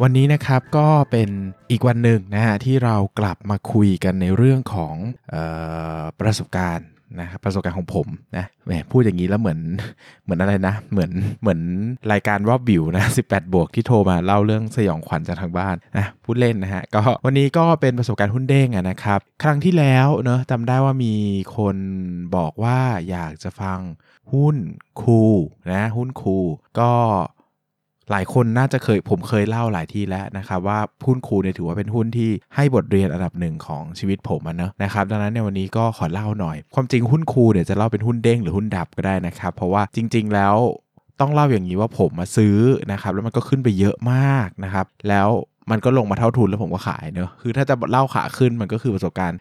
วันนี้นะครับก็เป็นอีกวันหนึ่งนะฮะที่เรากลับมาคุยกันในเรื่องของออประสบการณ์นะครับประสบการณ์ของผมนะแหมพูดอย่างนี้แล้วเหมือนเหมือนอะไรนะ เหมือนเหมือนรายการรอบบิวนะ18 บวกที่โทรมาเล่าเรื่องสยองขวัญจากทางบ้านนะพูดเล่นนะฮะก็วันนี้ก็เป็นประสบการณ์หุ้นเด้งอะนะครับ ครั้งที่แล้วเนอะจำได้ว่ามีคนบอกว่าอยากจะฟังหุ้นคูนะหุ้นคูก็ หลายคนน่าจะเคยผมเคยเล่าหลายที่แล้วนะครับว่าหุ้นครูเนี่ยถือว่าเป็นหุ้นที่ให้บทเรียนอันดับหนึ่งของชีวิตผมนะนะครับดังนั้นในวันนี้ก็ขอเล่าหน่อย ความจริงหุ้นครูเนี่ยจะเล่าเป็นหุ้นเด้งหรือหุ้นดับก็ได้นะครับเพราะว่าจริง ๆ แล้วต้องเล่าอย่างนี้ว่าผมมาซื้อนะครับแล้วมันก็ขึ้นไปเยอะมากนะครับแล้ว มันก็ลงมาเท่าทุนแล้วผมก็ขายเนอะคือถ้าจะเล่าขาขึ้นมันก็คือประสบการณ์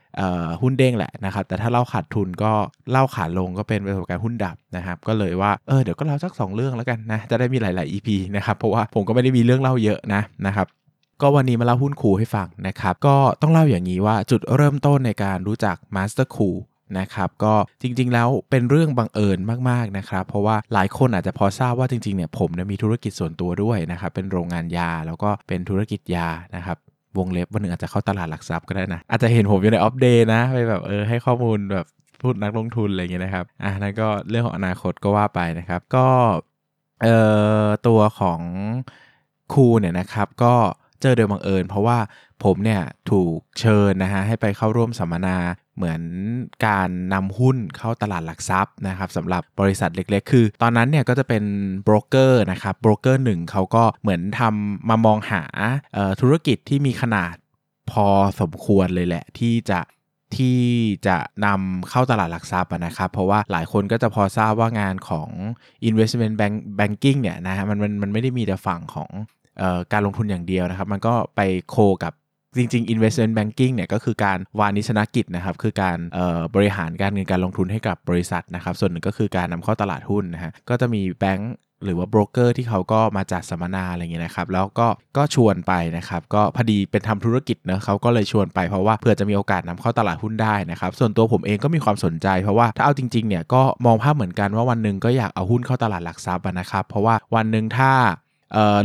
หุ้นเด้งแหละนะครับ แต่ถ้าเล่าขาดทุนก็เล่าขาลงก็เป็นประสบการณ์หุ้นดับนะครับ ก็เลยว่าเออเดี๋ยวก็เล่าสัก 2 เรื่องแล้วกันนะ จะได้มีหลาย ๆ EP นะครับ เพราะว่าผมก็ไม่ได้มีเรื่องเล่าเยอะนะนะครับก็วันนี้มาเล่าหุ้น KOOL ให้ฟังนะครับ ก็ต้องเล่าอย่างนี้ว่าจุดเริ่มต้นในการรู้จัก MasterKool นะครับก็จริงๆแล้วเป็นเรื่องบังเอิญมากๆนะครับเพราะว่าหลายคนอาจจะพอทราบว่าจริงๆเนี่ยผมเนี่ยมีธุรกิจส่วนตัวด้วยนะครับเป็นโรงงานยาแล้วก็เป็นธุรกิจยานะครับวงเล็บวันหนึ่งอาจจะเข้าตลาดหลักทรัพย์ก็ได้นะอาจจะเห็นผมอยู่ใน Opp Day นะไปแบบเออให้ข้อมูลแบบพูดนักลงทุนอะไรอย่างเงี้ยนะครับอะนั่นก็เรื่องของอนาคตก็ว่าไปนะครับ ก็เอ่อตัวของครูเนี่ยนะครับก็ เจอโดยบังเอิญ เพราะว่าผมเนี่ยถูกเชิญนะฮะให้ไปเข้าร่วมสัมมนาเหมือนการนำหุ้นเข้าตลาดหลักทรัพย์นะครับสำหรับบริษัทเล็กๆ คือ ตอนนั้นเนี่ยก็จะเป็นโบรกเกอร์นะครับโบรกเกอร์หนึ่งเขาก็เหมือนทำมามองหาธุรกิจที่มีขนาดพอสมควรเลยแหละที่จะที่จะนำเข้าตลาดหลักทรัพย์นะครับ เพราะว่าหลายคนก็จะพอทราบว่างานของ investment bank banking เนี่ยนะฮะมันมันมันไม่ได้มีแต่ฝั่งของ การลงทุนอย่างเดียวนะครับ มันก็ไปโคกับจริงๆ investment banking เนี่ยก็คือการวานิชนกิจนะครับ คือการบริหารการเงินการลงทุนให้กับบริษัทนะครับ ส่วนหนึ่งก็คือการนำเข้าตลาดหุ้นนะฮะก็จะมีแบงก์หรือว่าโบรกเกอร์ที่เขาก็มาจัดสัมมนาอะไรเงี้ยนะครับ แล้วก็ก็ชวนไปนะครับ ก็พอดีเป็นทำธุรกิจเนะเขาก็เลยชวนไปเพราะว่าเพื่อจะมีโอกาสนำเข้าตลาดหุ้นได้นะครับ ส่วนตัวผมเองก็มีความสนใจ เพราะว่าถ้าเอาจริงๆเนี่ยก็มองภาพเหมือนกันว่าวันหนึ่งก็อยากเอาหุ้นเข้าตลาดหลักทรัพย์นะครับ เพราะว่าวันหนึ่งถ้า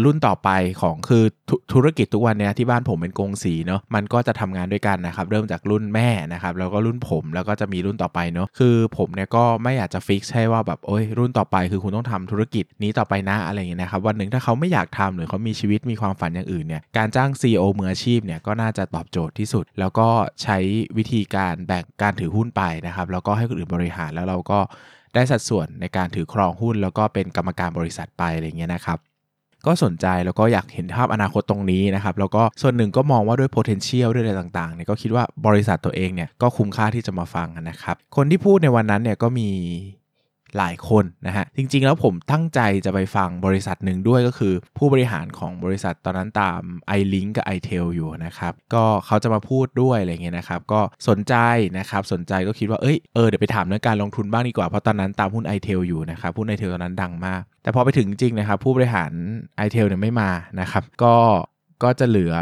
รุ่นต่อไปของคือธุรกิจทุกวันนี้ที่บ้านผมเป็นกงสีเนาะมันก็จะทำงานด้วยกันนะครับเริ่มจากรุ่นแม่นะครับแล้วก็รุ่นผมแล้วก็จะมีรุ่นต่อไปเนาะคือผมเนี่ยก็ไม่อยากจะฟิกใช่ว่าแบบโอ้ยรุ่นต่อไปคือคุณต้องทำธุรกิจนี้ต่อไปนะอะไรอย่างเงี้ยนะครับวันหนึ่งถ้าเขาไม่อยากทำหรือเขามีชีวิตมีความฝันอย่างอื่นเนี่ยการจ้าง CEO มืออาชีพเนี่ยก็น่าจะตอบโจทย์ที่สุด แล้วก็ใช้วิธีการแบ่งการถือหุ้นไปนะครับแล้วก็ให้คนอื่นบริหารแล้วเราก็ได้สัดส่วนในการถือครองหุ้น แล้วก็เป็นกรรมการบริษัทไปอะไรเงี้ยนะครับ ก็สนใจแล้วก็อยากเห็นภาพอนาคตตรงนี้นะครับแล้วก็ส่วนหนึ่งก็มองว่าด้วย potential ด้วยอะไรต่างๆเนี่ยก็คิดว่าบริษัทตัวเองเนี่ยก็คุ้มค่าที่จะมาฟังนะครับคนที่พูดในวันนั้นเนี่ยก็มี หลายคนนะฮะ จริง ๆ แล้วผมตั้งใจจะไปฟังบริษัทหนึ่งด้วยก็คือ ผู้บริหารของบริษัทตอนนั้นตาม iLink กับ iTel อยู่นะครับ ก็เขาจะมาพูดด้วยอะไรเงี้ยนะครับ ก็สนใจนะครับ สนใจก็คิดว่า เอ้ย เออ เดี๋ยวไปถามเรื่องการลงทุนบ้างดีกว่า เพราะตอนนั้นตามหุ้น iTel อยู่นะครับ หุ้น iTel ตอนนั้นดังมาก แต่พอไปถึงจริงนะครับ ผู้บริหาร iTel เนี่ยไม่มานะครับ ก็ ก็จะเหลือ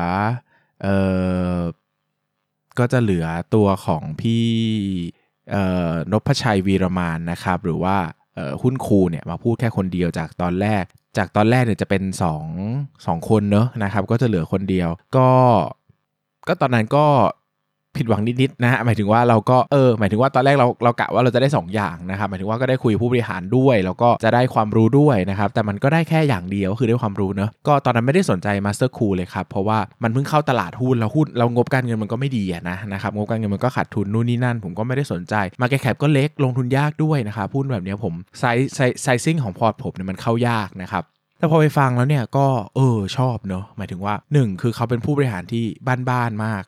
เออก็จะเหลือตัวของพี่ นพชัยวีรมานนะครับ หรือว่าหุ้นคูเนี่ยมาพูดแค่คนเดียวจากตอนแรก จากตอนแรกเนี่ยจะเป็น2 2คนเนอะนะครับ ก็จะเหลือคนเดียว ก็ ก็ตอนนั้นก็ ผิดหวังนิดๆนะฮะหมายถึงว่าเราก็เออหมายถึงว่าตอนแรกเราเรากะว่าเราจะได้ 2 อย่างนะครับหมายถึงว่าก็ได้คุยผู้บริหารด้วย แล้วก็จะได้ความรู้ด้วยนะครับแต่มันก็ได้แค่อย่างเดียวคือได้ความรู้เนอะก็ตอนนั้นไม่ได้สนใจ MasterKool เลยครับเพราะว่ามันเพิ่งเข้าตลาดหุ้นแล้วหุ้นเรางบการเงินมันก็ไม่ดีนะนะครับงบการเงินมันก็ขาดทุนนู่นนี่นั่น ผมก็ไม่ได้สนใจ market cap ก็เล็กลงทุนยากด้วยนะครับหุ้นแบบนี้ผมsize sizing ของพอร์ตผมเนี่ยมันเข้ายากนะครับแต่พอไปฟังแล้วเนี่ยก็เออชอบเนอะหมายถึงว่า 1 คือเขาเป็นผู้บริหารที่บ้านๆมาก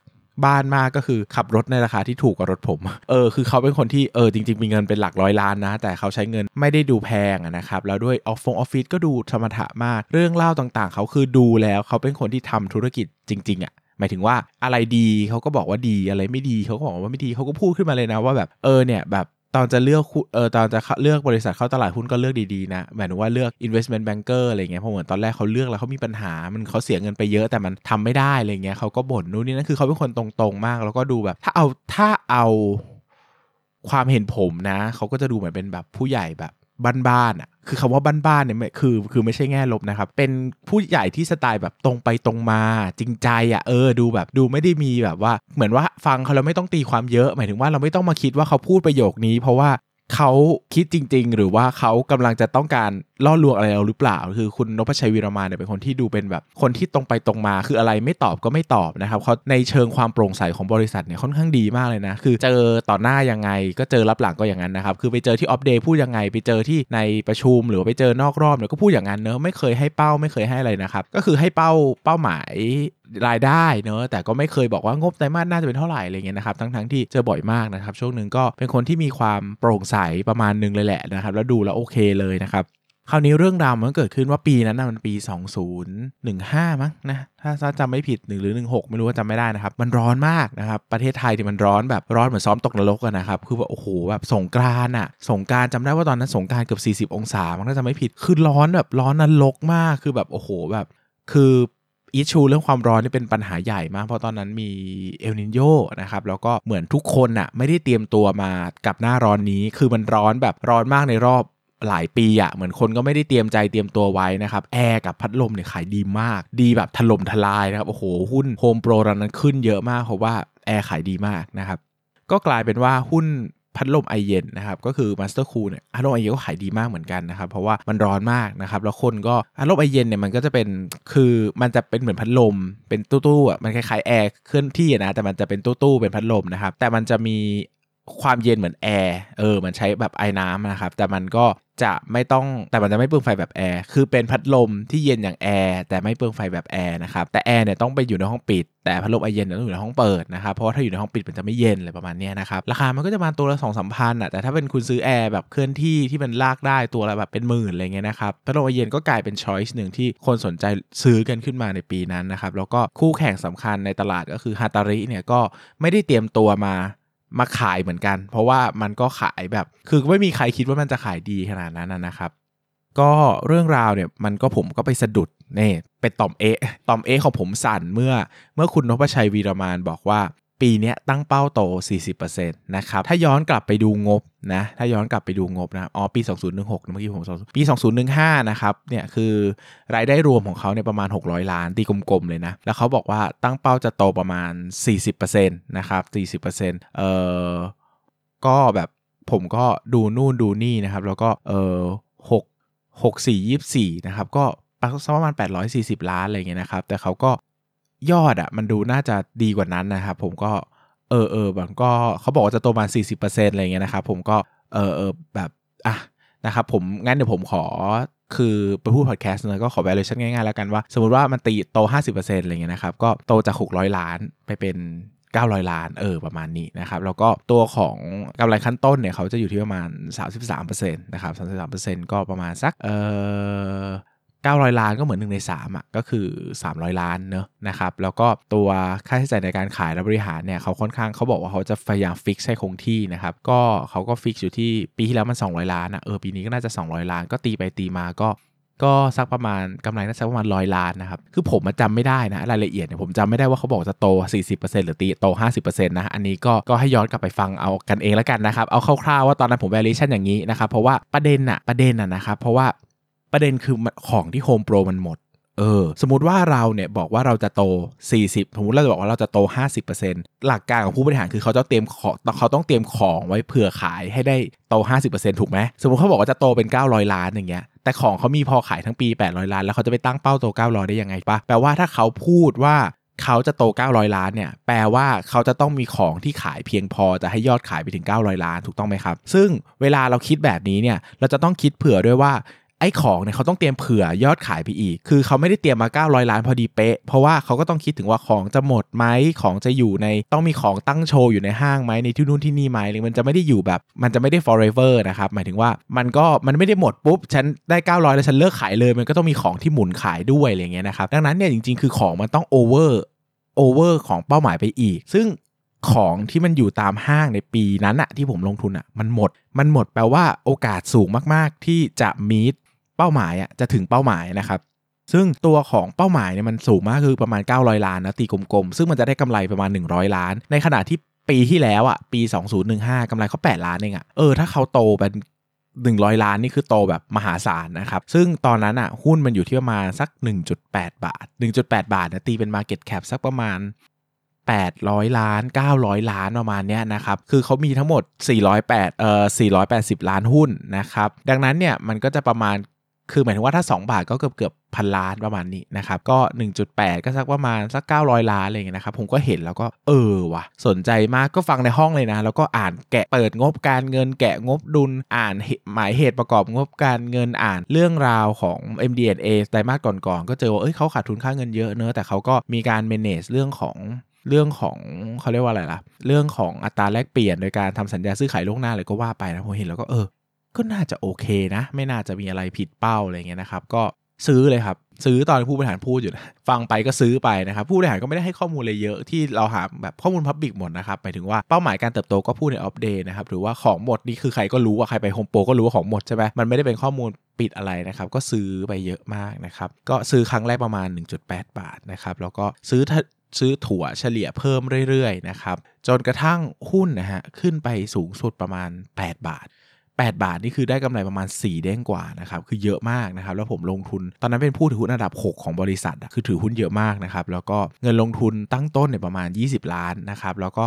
บ้านมากก็คือขับรถในราคาที่ถูกกว่ารถผม เออคือเขาเป็นคนที่เออจริง ๆ มีเงินเป็นหลักร้อยล้านนะ แต่เขาใช้เงินไม่ได้ดูแพงนะครับแล้วด้วยออฟฟงออฟฟิศก็ดูธรรมดามาก เรื่องเล่าต่างๆ เขาคือดูแล้วเขาเป็นคนที่ทำธุรกิจจริง ๆอะ่ะหมายถึงว่าอะไรดีเขาก็บอกว่าดีอะไรไม่ดีเขาก็บอกว่าไม่ดีเขาก็พูดขึ้นมาเลยนะว่าแบบเออเนี่ยแบบ ตอนจะเลือกเออตอนจะเลือกบริษัทเข้าตลาดหุ้นก็เลือกดีๆนะหมายถึงว่าเลือก investment banker อะไรเงี้ยเพราะเหมือนตอนแรกเขาเลือกแล้วเขามีปัญหา มันเขาเสียเงินไปเยอะแต่มันทำไม่ได้อะไรเงี้ยเขาก็บ่นนู่นนี่นั่นคือเขาเป็นคนตรงๆมาก แล้วก็ดูแบบ ถ้าเอาถ้าเอาความเห็นผมนะเขาก็จะดูเหมือนเป็นแบบผู้ใหญ่แบบ บ้านๆอะคือคำว่าบ้านๆเนี่ยคือคือไม่ใช่แง่ลบนะครับ เป็นผู้ใหญ่ที่สไตล์แบบตรงไปตรงมา จริงใจอะเออดูแบบดูไม่ได้มีแบบว่า เหมือนว่าฟังเขาเราไม่ต้องตีความเยอะ หมายถึงว่าเราไม่ต้องมาคิดว่าเขาพูดประโยคนี้ เพราะว่าเขาคิดจริง ๆ หรือว่าเขากำลังจะต้องการล่อลวงอะไรเราหรือเปล่า คือคุณนพชัยวีรมาเนี่ยเป็นคนที่ดูเป็นแบบคนที่ตรงไปตรงมา คืออะไรไม่ตอบก็ไม่ตอบนะครับเขาในเชิงความโปร่งใสของบริษัทเนี่ยค่อนข้างดีมากเลยนะ คือเจอต่อหน้ายังไง ก็เจอรับหลังก็อย่างนั้นนะครับ คือไปเจอที่ออฟเดย์พูดยังไง ไปเจอที่ในประชุมหรือไปเจอนอกรอบเนี่ยก็พูดอย่างนั้นเนอะไม่เคยให้เป้าไม่เคยให้อะไรนะครับ ก็คือให้เป้าเป้าหมายรายได้เนอะแต่ก็ไม่เคยบอกว่างบไตรมาสน่าจะเป็นเท่าไหร่อะไรเงี้ยนะครับทั้งทั้งที่เจอบ่อยมากนะครับ ช่วงหนึ่งก็เป็นคนที่มีความโปร่งใสประมาณนึงเลยแหละนะครับ แล้วดูแล้วโอเคเลยนะครับ คราวนี้เรื่องราวมันเกิดขึ้นว่าปีนั้นนะมันปี 2015 มั้งนะถ้าจำไม่ผิดหนึ่งหรือ 16 ไม่รู้ว่าจำไม่ได้นะครับ มันร้อนมากนะครับ ประเทศไทยที่มันร้อนแบบร้อนเหมือนซ้อมตกนรกกันนะครับ คือแบบโอ้โหแบบสงกรานอะสงการจำได้ว่าตอนนั้นสงการเกือบ40 องศามันถ้าจำไม่ผิดคือร้อนแบบร้อนนรกมากคือแบบโอ้โหแบบ คืออิชูเรื่องความร้อนนี่เป็นปัญหาใหญ่มาก เพราะตอนนั้นมีเอลนินโยนะครับ แล้วก็เหมือนทุกคนอะไม่ได้เตรียมตัวมากับหน้าร้อนนี้ คือมันร้อนแบบร้อนมากในรอบ หลายปีอะเหมือนคนก็ไม่ได้เตรียมใจเตรียมตัวไว้นะครับแอร์กับพัดลมเนี่ยขายดีมาก ดีแบบถล่มทลายนะครับโอ้โหหุ้น HomePro ตอนนั้นขึ้นเยอะมากเพราะว่าแอร์ขายดีมากนะครับก็กลายเป็นว่าหุ้นพัดลมไอเย็นนะครับก็คือ MasterKool เนี่ยพัดลมไอเย็นก็ขายดีมากเหมือนกันนะครับเพราะว่ามันร้อนมากนะครับแล้วคนก็พัดลมไอเย็นเนี่ยมันก็จะเป็นคือมันจะเป็นเหมือนพัดลมเป็นตู้ๆอะมันคล้ายๆแอร์เคลื่อนที่นะแต่มันจะเป็นตู้ๆเป็นพัดลมนะครับแต่มันจะมี ความเย็นเหมือนแอร์ เออ มันใช้แบบไอ้น้ำนะครับ แต่มันก็จะไม่ต้อง แต่มันจะไม่เปลืองไฟแบบแอร์ คือเป็นพัดลมที่เย็นอย่างแอร์ แต่ไม่เปลืองไฟแบบแอร์นะครับ แต่แอร์เนี่ยต้องไปอยู่ในห้องปิด แต่พัดลมไอเย็นต้องอยู่ในห้องเปิดนะครับ เพราะว่าถ้าอยู่ในห้องปิดมันจะไม่เย็นอะไรประมาณนี้นะครับ ราคามันก็จะมาตัวละสองสามพันอะ แต่ถ้าเป็นคุณซื้อแอร์แบบเคลื่อนที่ที่มันลากได้ตัวละแบบเป็นหมื่นอะไรเงี้ยนะครับ พัดลมไอเย็นก็กลายเป็น choice หนึ่งที่คนสนใจซื้อกันขึ้นมาในปีนั้นนะครับ แล้วก็คู่แข่งสำคัญในตลาดก็คือฮาตาริเนี่ยก็ไม่ได้เตรียมตัวมา มาขายเหมือนกัน เพราะว่ามันก็ขายแบบ คือไม่มีใครคิดว่ามันจะขายดีขนาดนั้นนะครับ ก็เรื่องราวเนี่ยมันก็ผมก็ไปสะดุดนี่เป็นต่อมเอต่อมเอของผมสั่นเมื่อเมื่อคุณนพชัยวีรมานบอกว่า ปีนี้ตั้งเป้าโต 40%นะครับ ถ้าย้อนกลับไปดูงบนะ ถ้าย้อนกลับไปดูงบนะ อ๋อ ปี 2016 เมื่อกี้ผมปี 2015 นะครับ เนี่ยคือรายได้รวมของเขาเนี่ยประมาณ 600 ล้าน ตีกลมๆ เลยนะ แล้วเขาบอกว่าตั้งเป้าจะโตประมาณ 40%นะครับ 40%เอ่อ ก็แบบผมก็ดูนู่นดูนี่นะครับ แล้วก็ เออ6 6 4 24 นะครับ ก็ประมาณ 840 ล้านอะไรเงี้ยนะครับ แต่เขาก็ ยอดอะมันดูน่าจะดีกว่านั้นนะครับผมก็เออเออแบบก็เขาบอกว่าจะโตประมาณ40%อะไรเงี้ยนะครับผมก็เออเออแบบอะนะครับผมงั้นเดี๋ยวผมขอคือไปพูดพอดแคสต์นะก็ขอ valuation ง่ายๆ แล้วกันว่า สมมติว่ามันตีโต 50%อะไรเงี้ยนะครับ ก็โตจาก 600 ล้านไปเป็น 900 ล้านเออประมาณนี้นะครับ แล้วก็ตัวของกำไรขั้นต้นเนี่ยเขาจะอยู่ที่ประมาณ 33%นะครับ 33%ก็ประมาณสักเออ 900 ล้านก็เหมือน1ใน3อะก็คือ 300 ล้านเนอะนะครับแล้วก็ตัวค่าใช้จ่ายในการขายและบริหารเนี่ยเขาค่อนข้างเขาบอกว่าเขาจะพยายามฟิกให้คงที่นะครับก็เขาก็ฟิกอยู่ที่ปีที่แล้วมัน 200 ล้านอะเออปีนี้ก็น่าจะ 200 ล้านก็ตีไปตีมาก็ก็สักประมาณกำไรน่าจะประมาณร้อยล้านนะครับ คือผมมาจำไม่ได้นะรายละเอียดเนี่ยผมจำไม่ได้ว่าเขาบอกจะโต 40%หรือตีโต 50%นะ อันนี้ก็ก็ให้ย้อนกลับไปฟังเอากันเองแล้วกันนะครับ เอาคร่าวๆว่าตอนนั้นผม valuation อย่างนี้นะครับ เพราะว่าประเด็นอะประเด็นอะนะครับ เพราะว่า ประเด็นคือของที่โฮมโปรมันหมดเออสมมติว่าเราเนี่ยบอกว่าเราจะโต 40 สมมติเราจะบอกว่าเราจะโต 50%หลักการของผู้บริหารคือเขาจะเตรียมของเขาต้องเตรียมของไว้เผื่อขายให้ได้โต 50%ถูกไหมสมมติเขาบอกว่าจะโตเป็น 900 ล้านอย่างเงี้ยแต่ของเขามีพอขายทั้งปี 800 ล้าน แล้วเขาจะไปตั้งเป้าโต 900 ได้ยังไงปะแปลว่าถ้าเขาพูดว่าเขาจะโต 900 ล้านเนี่ย แปลว่าเขาจะต้องมีของที่ขายเพียงพอจะให้ยอดขายไปถึง 900 ล้าน ถูกต้องไหมครับ ซึ่งเวลาเราคิดแบบนี้เนี่ย เราจะต้องคิดเผื่อด้วยว่า ไอ้ของเนี่ยเขาต้องเตรียมเผื่อยอดขายไปอีก คือเขาไม่ได้เตรียมมา 900 ล้านพอดีเป๊ะ เพราะว่าเขาก็ต้องคิดถึงว่าของจะหมดไหม ของจะอยู่ในต้องมีของตั้งโชว์อยู่ในห้างไหมในที่นู่นที่นี่ไหมหรือมันจะไม่ได้อยู่แบบ มันจะไม่ได้ forever นะครับ หมายถึงว่ามันก็มันไม่ได้หมดปุ๊บ ฉันได้ 900 แล้วฉันเลิกขายเลย มันก็ต้องมีของที่หมุนขายด้วยอะไรเงี้ยนะครับ ดังนั้นเนี่ยจริง ๆ คือของมันต้อง over โอเวอร์ของเป้าหมายไปอีก ซึ่งของที่มันอยู่ตามห้างในปีนั้นอะที่ผมลงทุนอะมันหมด มันหมดแปลว่าโอกาสสูงมากๆ ที่จะมีด เป้าหมายอะจะถึงเป้าหมายนะครับซึ่งตัวของเป้าหมายเนี่ยมันสูงมากคือประมาณ 900 ล้านนะตีกลมๆ ซึ่งมันจะได้กำไรประมาณ 100 ล้าน ในขณะที่ปีที่แล้วอะปี 2015กำไรเขา8ล้านเองอะเออถ้าเขาโตเป็น100 ล้านนี่คือโตแบบมหาศาลนะครับ ซึ่งตอนนั้นอะหุ้นมันอยู่ที่ประมาณสัก 1.8 บาท 1.8 บาทนะตีเป็น Market Cap สักประมาณ 800 ล้าน 900 ล้านประมาณเนี้ยนะครับ คือเขามีทั้งหมด 408 เอ่อ 480 ล้านหุ้นนะครับ ดังนั้นเนี่ยมันก็จะประมาณ คือหมายถึงว่าถ้า 2 บาทก็เกือบเกือบพันล้านประมาณนี้นะครับ ก็ 1.8 ก็สักประมาณสัก 900 ล้านอะไรเงี้ยนะครับ ผมก็เห็นแล้วก็เออว่ะ สนใจมากก็ฟังในห้องเลยนะ แล้วก็อ่านแกะเปิดงบการเงิน แกะงบดุลอ่านหมายเหตุประกอบงบการเงินอ่านเรื่องราวของ MD&A ไตรมาสก่อนๆก็เจอว่าเอ้ยเขาขาดทุนค่าเงินเยอะเนอะแต่เขาก็มีการ manage เรื่องของเรื่องของเขาเรียกว่าอะไรล่ะ เรื่องของอัตราแลกเปลี่ยนโดยการทำสัญญาซื้อขายล่วงหน้าเลยก็ว่าไปนะผมเห็นแล้วก็เออ ก็น่าจะโอเคนะ ไม่น่าจะมีอะไรผิดเป้าอะไรเงี้ยนะครับ ก็ซื้อเลยครับ ซื้อตอนผู้บริหารพูดอยู่นะฟังไปก็ซื้อไปนะครับ ผู้บริหารก็ไม่ได้ให้ข้อมูลอะไรเยอะที่เราหาแบบข้อมูล public หมดนะครับหมายถึงว่าเป้าหมายการเติบโตก็พูดใน Opp Day นะครับหรือว่าของหมดนี่คือใครก็รู้ว่าใครไป HomePro ก็รู้ว่าของหมดใช่ไหมมันไม่ได้เป็นข้อมูลปิดอะไรนะครับก็ซื้อไปเยอะมากนะครับก็ซื้อครั้งแรกประมาณ 1.8 บาทนะครับแล้วก็ซื้อซื้อถั่วเฉลี่ยเพิ่มเรื่อยๆนะครับจนกระทั่งหุ้นนะฮะขึ้นไปสูงสุดประมาณ 8 บาท 8 บาทนี่คือได้กำไรประมาณ 4 เด้งกว่านะครับคือเยอะมากนะครับแล้วผมลงทุน ตอนนั้นเป็นผู้ถือหุ้นอันดับ 6 ของบริษัทคือถือหุ้นเยอะมากนะครับแล้วก็เงินลงทุนตั้งต้นเนี่ยประมาณ 20 ล้านนะครับแล้วก็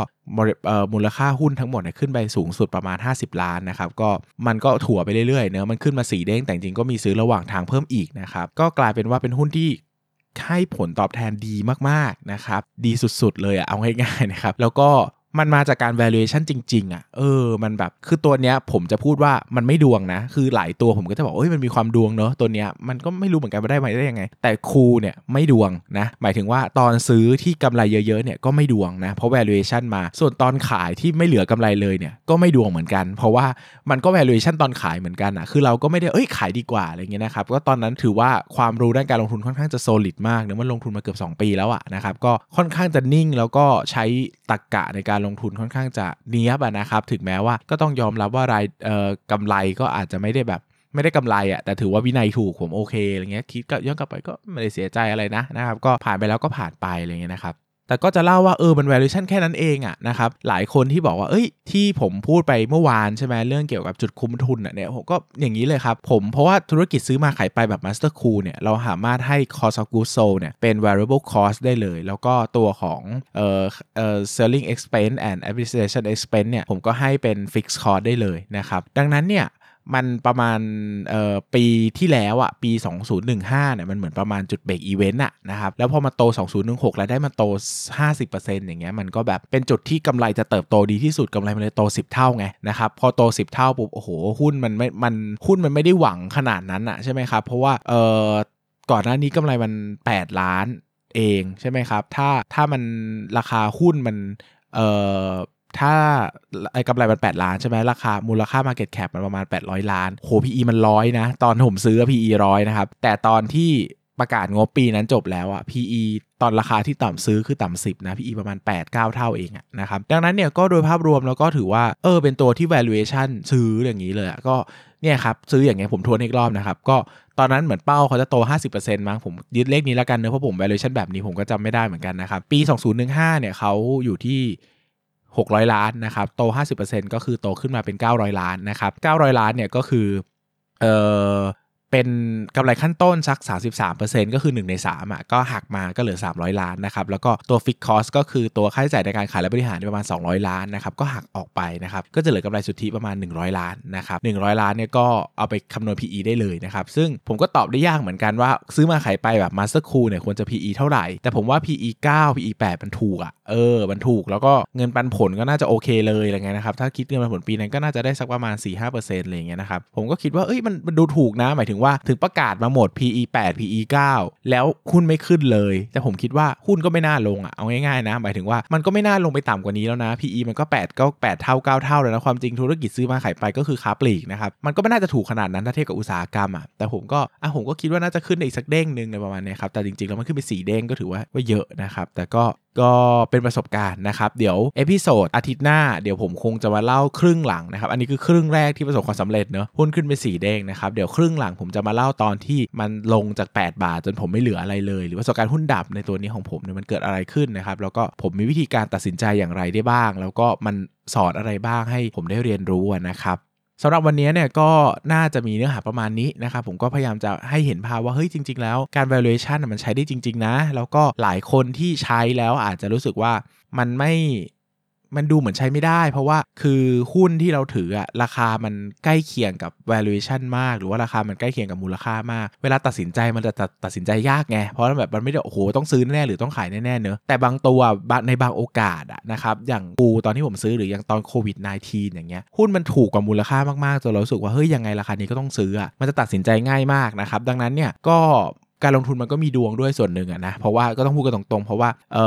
มูลค่าหุ้นทั้งหมดเนี่ยขึ้นไปสูงสุดประมาณ 50 ล้านนะครับก็มันก็ถั่วไปเรื่อยๆเนื้อมันขึ้นมา4เด้งแต่จริงก็มีซื้อระหว่างทางเพิ่มอีกนะครับก็กลายเป็นว่าเป็นหุ้นที่ให้ผลตอบแทนดีมากๆนะครับดีสุดๆเลยอะเอาง่ายๆนะครับแล้วก็ มันมาจากการ valuation จริง ๆอะ่ะ เออ มันแบบ คือตัวเนี้ยผมจะพูดว่ามันไม่ดวงนะ คือหลายตัวผมก็จะบอกเอ้ย มันมีความดวงเนอะตัวเนี้ย มันก็ไม่รู้เหมือนกันว่าได้มาได้ยังไง แต่ครูเนี่ยไม่ดวงนะ หมายถึงว่าตอนซื้อที่กำไรเยอะๆ เนี่ยก็ไม่ดวงนะ เพราะ valuation มา ส่วนตอนขายที่ไม่เหลือกำไรเลยเนี่ย ก็ไม่ดวงเหมือนกัน เพราะว่ามันก็ valuation ตอนขายเหมือนกันอะ คือเราก็ไม่ได้ เอ้ย ขายดีกว่า อะไรเงี้ยนะครับ ก็ตอนนั้นถือว่าความรู้ด้านการลงทุนค่อนข้างจะ solid มากเนะมันลงทุนมาเกือบ2 ปีแล้วอะนะครับ ก็ค่อนข้างจะนิ่งแล้วก็ใช้ ตรกกะในการลงทุนค่อนข้างจะเนี้ยบนะครับ ถึงแม้ว่าก็ต้องยอมรับว่ารายเอ่อกำไรก็อาจจะไม่ได้แบบไม่ได้กำไรอะ่ะแต่ถือว่าวินัยถูกผมโอเคอะไรเงี้ยคิดก็ย้อนกลับไปก็ไม่ได้เสียใจอะไรนะนะครับ ก็ผ่านไปแล้วก็ผ่านไปอะไรเงี้ยนะครับ แต่ก็จะเล่าว่าเออมัน valuation แค่นั้นเองอะนะครับหลายคนที่บอกว่าเอ้ยที่ผมพูดไปเมื่อวานใช่ไหมเรื่องเกี่ยวกับจุดคุ้มทุนเนี่ยผมก็อย่างนี้เลยครับ ผมเพราะว่าธุรกิจซื้อมาขายไปแบบ master cool เนี่ยเราสามารถให้ cost of goods sold เนี่ยเป็น variable cost ได้เลย แล้วก็ตัวของเอ่อเอ่อ selling expense and administration expense เนี่ยผมก็ให้เป็น fixed cost ได้เลยนะครับดังนั้นเนี่ย มันประมาณปีที่แล้วอะปี 2015เนี่ยมันเหมือนประมาณจุดเบรกอีเวนต์อะนะครับแล้วพอมาโต 2016 แล้วได้มาโต 50%อย่างเงี้ยมันก็แบบเป็นจุดที่กำไรจะเติบโตดีที่สุดกำไรมันเลยโต 10 เท่าไงนะครับพอโต 10 เท่าปุ๊บโอ้โหหุ้นมันไม่มันหุ้นมันไม่ได้หวังขนาดนั้นอะใช่ไหมครับเพราะว่าเออก่อนหน้านี้กำไรมัน 8 ล้านเองใช่ไหมครับถ้าถ้ามันราคาหุ้นมันเออ ถ้าไอ้กำไรมัน8ล้านใช่ไหมราคามูลค่า Market Cap มันประมาณ 800 ล้านโห PE มันร้อยนะ ตอนผมซื้อ PE ร้อยนะครับ แต่ตอนที่ประกาศงบปีนั้นจบแล้วอะ PE ตอนราคาที่ต่ำซื้อคือต่ำสิบนะ PE ประมาณ 8 9 เท่าเองอะนะครับ ดังนั้นเนี่ยก็โดยภาพรวมแล้วก็ถือว่า เออ เป็นตัวที่ valuation ซื้ออย่างนี้เลยอะก็เนี่ยครับ ซื้ออย่างเงี้ยผมทวนอีกรอบนะครับ ก็ตอนนั้นเหมือนเป้าเขาจะโต 50%มั้งผมยึดเลขนี้แล้วกันเนอะเพราะผม valuation แบบนี้ผมก็จำไม่ได้เหมือนกันนะครับ ปี 2015เนี่ยเขาอยู่ที่ 600 ล้านนะครับโต 50%ก็คือโตขึ้นมาเป็น 900 ล้านนะครับ900 ล้านเนี่ยก็คือเอ่อ เป็นกำไรขั้นต้นสัก 33%ก็คือ 1 ใน 3 อะ ก็หักมาก็เหลือ 300 ล้านนะครับ แล้วก็ตัว fixed cost ก็คือตัวค่าใช้จ่ายในการขายและบริหารประมาณ 200 ล้านนะครับ ก็หักออกไปนะครับ ก็จะเหลือกำไรสุทธิประมาณ 100 ล้านนะครับ100 ล้านเนี่ยก็เอาไปคำนวณ PE ได้เลยนะครับ ซึ่งผมก็ตอบได้ยากเหมือนกันว่าซื้อมาขายไปแบบ MasterKool เนี่ยควรจะ PE เท่าไหร่ แต่ผมว่า PE 9 PE 8มันถูกอะ เออ มันถูก แล้วก็เงินปันผลก็น่าจะโอเคเลยอะไรเงี้ยนะครับ ถ้าคิดเงินปันผลปีนั้นก็น่าจะได้สักประมาณ4-5%อะไรเงี้ยนะครับ ผมก็คิดว่าเอ้ยมันมันดูถูกนะหมายถึงว่าถึงประกาศมาหมด PE 8 PE 9 แล้วหุ้นไม่ขึ้นเลย แต่ผมคิดว่าหุ้นก็ไม่น่าลงอะเอาง่ายๆนะ หมายถึงว่ามันก็ไม่น่าลงไปต่ำกว่านี้แล้วนะ PE มันก็8ก็8เท่า 9 เท่าเลยนะ ความจริงธุรกิจซื้อมาขายไปก็คือค้าปลีกนะครับมันก็ไม่น่าจะถูกขนาดนั้นถ้าเทียบกับอุตสาหกรรมอะแต่ผมก็อะผมก็คิดว่าน่าจะขึ้นอีกสักเด้งหนึ่งในประมาณนี้ครับแต่จริงๆแล้วมันขึ้นไป4เด้งก็ถือว่าว่าเยอะนะครับแต่ก็ก็เป็นประสบการณ์นะครับ เดี๋ยว episode อาทิตย์หน้าเดี๋ยวผมคงจะมาเล่าครึ่งหลังนะครับ อันนี้คือครึ่งแรกที่ประสบความสำเร็จเนอะหุ้นขึ้นไปสี่เด้งนะครับเดี๋ยวครึ่งหลังผมจะมาเล่าตอนที่มันลงจาก 8 บาท จนผมไม่เหลืออะไรเลย หรือประสบการณ์หุ้นดับในตัวนี้ของผมเนี่ยมันเกิดอะไรขึ้นนะครับแล้วก็ผมมีวิธีการตัดสินใจอย่างไรได้บ้าง แล้วก็มันสอนอะไรบ้างให้ผมได้เรียนรู้นะครับ สำหรับวันนี้เนี่ยก็น่าจะมีเนื้อหาประมาณนี้นะครับผมก็พยายามจะให้เห็นภาพว่าเฮ้ยจริง ๆ แล้วการ valuation มันใช้ได้จริง ๆ นะ แล้วก็หลายคนที่ใช้แล้วอาจจะรู้สึกว่ามันไม่ มันดูเหมือนใช้ไม่ได้ เพราะว่าคือหุ้นที่เราถืออะราคามันใกล้เคียงกับ valuation มาก หรือว่าราคามันใกล้เคียงกับมูลค่ามาก เวลาตัดสินใจมันจะตัดสินใจยากไง เพราะแบบมันไม่ได้โอ้โหต้องซื้อแน่หรือต้องขายแน่ๆเนอะแต่บางตัวในบางโอกาสอะนะครับอย่างปูตอนที่ผมซื้อหรืออย่างตอนโควิด -19 อย่างเงี้ยหุ้นมันถูกกว่ามูลค่ามากๆจนเราสึกว่าเฮ้ยยังไงราคานี้ก็ต้องซื้ออะมันจะตัดสินใจง่ายมากนะครับดังนั้นเนี่ยก็ การลงทุนมันก็มีดวงด้วยส่วนหนึ่งอะนะเพราะว่าก็ต้องพูดกันตรงๆ เพราะว่าเอ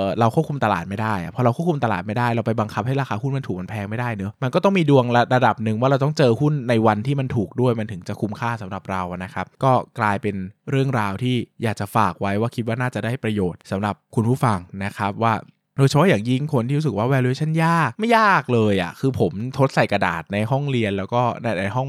อเราควบคุมตลาดไม่ได้พอเราควบคุมตลาดไม่ได้เราไปบังคับให้ราคาหุ้นมันถูกมันแพงไม่ได้เนอะมันก็ต้องมีดวงระดับหนึ่งว่าเราต้องเจอหุ้นในวันที่มันถูกด้วยมันถึงจะคุ้มค่าสำหรับเรานะครับก็กลายเป็นเรื่องราวที่อยากจะฝากไว้ว่าคิดว่าน่าจะได้ประโยชน์สำหรับคุณผู้ฟังนะครับว่า ดยเฉพาะอย่างยิ่งคนที่รู้สึกว่า valuation ยากไม่ยากเลยอะ่ะคือผมทดใส่กระดาษในห้องเรียนแล้วก็ในห้อง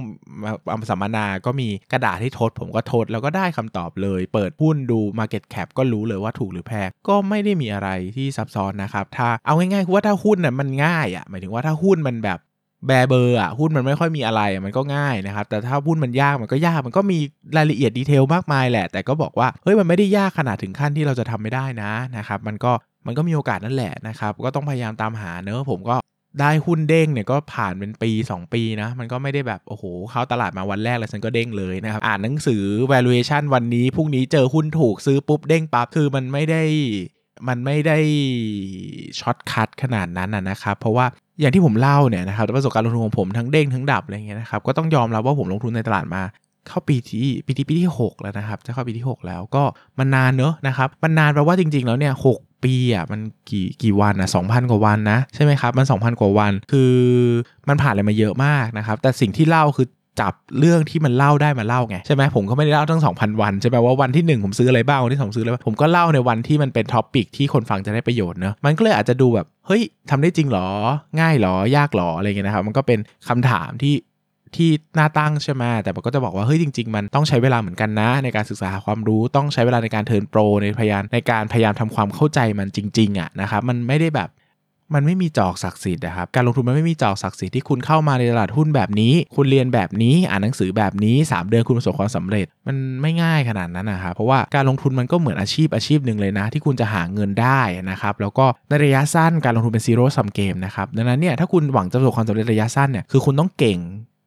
สัมมนาก็มีกระดาษที่ทด ผมก็ทดแล้วก็ได้คำตอบเลย เปิดหุ้นดู Market Cap ก็รู้เลยว่าถูกหรือแพงก็ไม่ได้มีอะไรที่ซับซ้อนนะครับถ้าเอาง่ายๆคือว่าถ้าหุ้นน่ะมันง่ายอะ่ะหมายถึงว่าถ้าหุ้นมันแบบแบเบอร์อะหุ้นมันไม่ค่อยมีอะไรมันก็ง่ายนะครับ แต่ถ้าหุ้นมันยากมันก็ยากมันก็มีรายละเอียด detail มากมายแหละ แต่ก็บอกว่าเฮ้ยมันไม่ได้ยากขนาดถึงขั้นที่เราจะทำไม่ได้นะนะครับมันก็ มันก็มีโอกาสนั่นแหละนะครับ ก็ต้องพยายามตามหาเนอะผมก็ได้หุ้นเด้งเนี่ยก็ผ่านเป็นปี 2 ปีนะ มันก็ไม่ได้แบบ โอ้โห เข้าตลาดมาวันแรกแล้วฉันก็เด้งเลยนะครับ อ่านหนังสือ valuation วันนี้พรุ่งนี้เจอหุ้นถูกซื้อปุ๊บเด้งปั๊บ คือมันไม่ได้มันไม่ได้ shortcut ขนาดนั้นนะครับ เพราะว่าอย่างที่ผมเล่าเนี่ยนะครับประสบการณ์ลงทุนของผมทั้งเด้งทั้งดับอะไรเงี้ยนะครับก็ต้องยอมรับว่าผมลงทุนในตลาดมาเข้าปีที่ปีที่ปีที่ 6 แล้วนะครับ จะเข้าปีที่ 6 แล้วก็มันนานเนอะนะครับมันนานแปลว่าจริงๆแล้วเนี่ยหกปีอะมันกี่กี่วันอะสองพันกว่าวันนะใช่ไหมครับมัน 2,000 กว่าวัน คือมันผ่านอะไรมาเยอะมากนะครับ แต่สิ่งที่เล่าคือจับเรื่องที่มันเล่าได้มาเล่าไงใช่ไหมผมก็ไม่ได้เล่าทั้ง 2,000 วันใช่ไหมว่าวันที่ 1 ผมซื้ออะไรบ้างวันที่2ซื้ออะไรบ้างผมก็เล่าในวันที่มันเป็น topic ที่คนฟังจะได้ประโยชน์เนอะมันก็เลยอาจจะดูแบบเฮ้ยทำได้จริงหรอ ง่ายหรอยากหรออะไรเงี้ยนะครับมันก็เป็นคำถามที่ ที่น่าตั้งใช่ไหมแต่มันก็จะบอกว่าเฮ้ยจริง ๆ มันต้องใช้เวลาเหมือนกันนะ ในการศึกษาความรู้ต้องใช้เวลาในการ turn pro ในพยาในการพยายามทำความเข้าใจมันจริงๆอะนะครับมันไม่ได้แบบมันไม่มีจอกศักดิ์สิทธิ์นะครับ การลงทุนมันไม่มีจอกศักดิ์สิทธิ์ที่คุณเข้ามาในตลาดหุ้นแบบนี้ คุณเรียนแบบนี้ อ่านหนังสือแบบนี้ 3 เดือนคุณประสบความสำเร็จ มันไม่ง่ายขนาดนั้นนะครับเพราะว่าการลงทุนมันก็เหมือนอาชีพอาชีพหนึ่งเลยนะ ที่คุณจะหาเงินได้นะครับ แล้วก็ในระยะสั้นการลงทุนเป็น zero sum game นะครับ ดังนั้นเนี่ยถ้าคุณหวังจะประสบความสำเร็จระยะสั้นเนี่ย คือคุณต้องเก่ง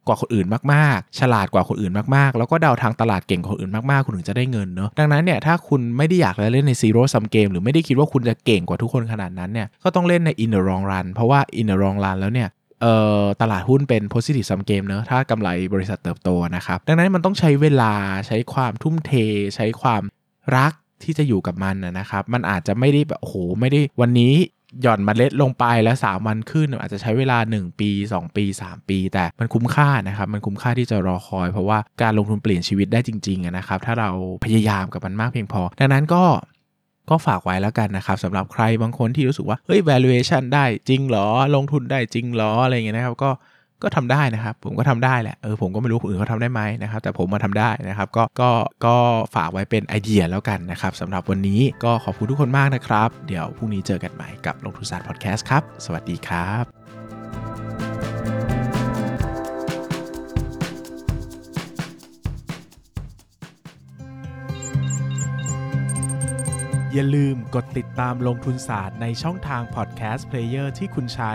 กว่าคนอื่นมากๆ ฉลาดกว่าคนอื่นมากๆ แล้วก็เดาทางตลาดเก่งกว่าคนอื่นมากๆ คุณถึงจะได้เงินเนาะดังนั้นเนี่ยถ้าคุณไม่ได้อยากเล่นใน zero sum game หรือไม่ได้คิดว่าคุณจะเก่งกว่าทุกคนขนาดนั้นเนี่ยก็ต้องเล่นใน in the long run เพราะว่า in the long run แล้วเนี่ยเอ่อตลาดหุ้นเป็น positive sum game เนอะถ้ากำไรบริษัทเติบโตนะครับ ดังนั้นมันต้องใช้เวลาใช้ความทุ่มเท ใช้ความรักที่จะอยู่กับมันนะครับ มันอาจจะไม่ได้แบบโอ้โหไม่ได้วันนี้ หย่อนเมล็ดลงไปแล้ว3วันขึ้น อาจจะใช้เวลา 1 ปี 2 ปี 3 ปี แต่มันคุ้มค่านะครับมันคุ้มค่าที่จะรอคอย เพราะว่าการลงทุนเปลี่ยนชีวิตได้จริงๆนะครับถ้าเราพยายามกับมันมากเพียงพอ ดังนั้นก็ก็ฝากไว้แล้วกันนะครับสำหรับใครบางคนที่รู้สึกว่าเฮ้ย valuation ได้จริงหรอ ลงทุนได้จริงหรออะไรเงี้ยนะครับก็ ก็ทำได้นะครับ ผมก็ทำได้แหละเออผมก็ไม่รู้คนอื่นเขาทำได้ไหมนะครับ แต่ผมมาทำได้นะครับ ก็ก็ก็ฝากไว้เป็นไอเดียแล้วกันนะครับสำหรับวันนี้ก็ขอบคุณทุกคนมากนะครับ เดี๋ยวพรุ่งนี้เจอกันใหม่กับลงทุนศาสตร์พอดแคสต์ครับ สวัสดีครับอย่าลืมกดติดตามลงทุนศาสตร์ในช่องทางพอดแคสต์เพลเยอร์ที่คุณใช้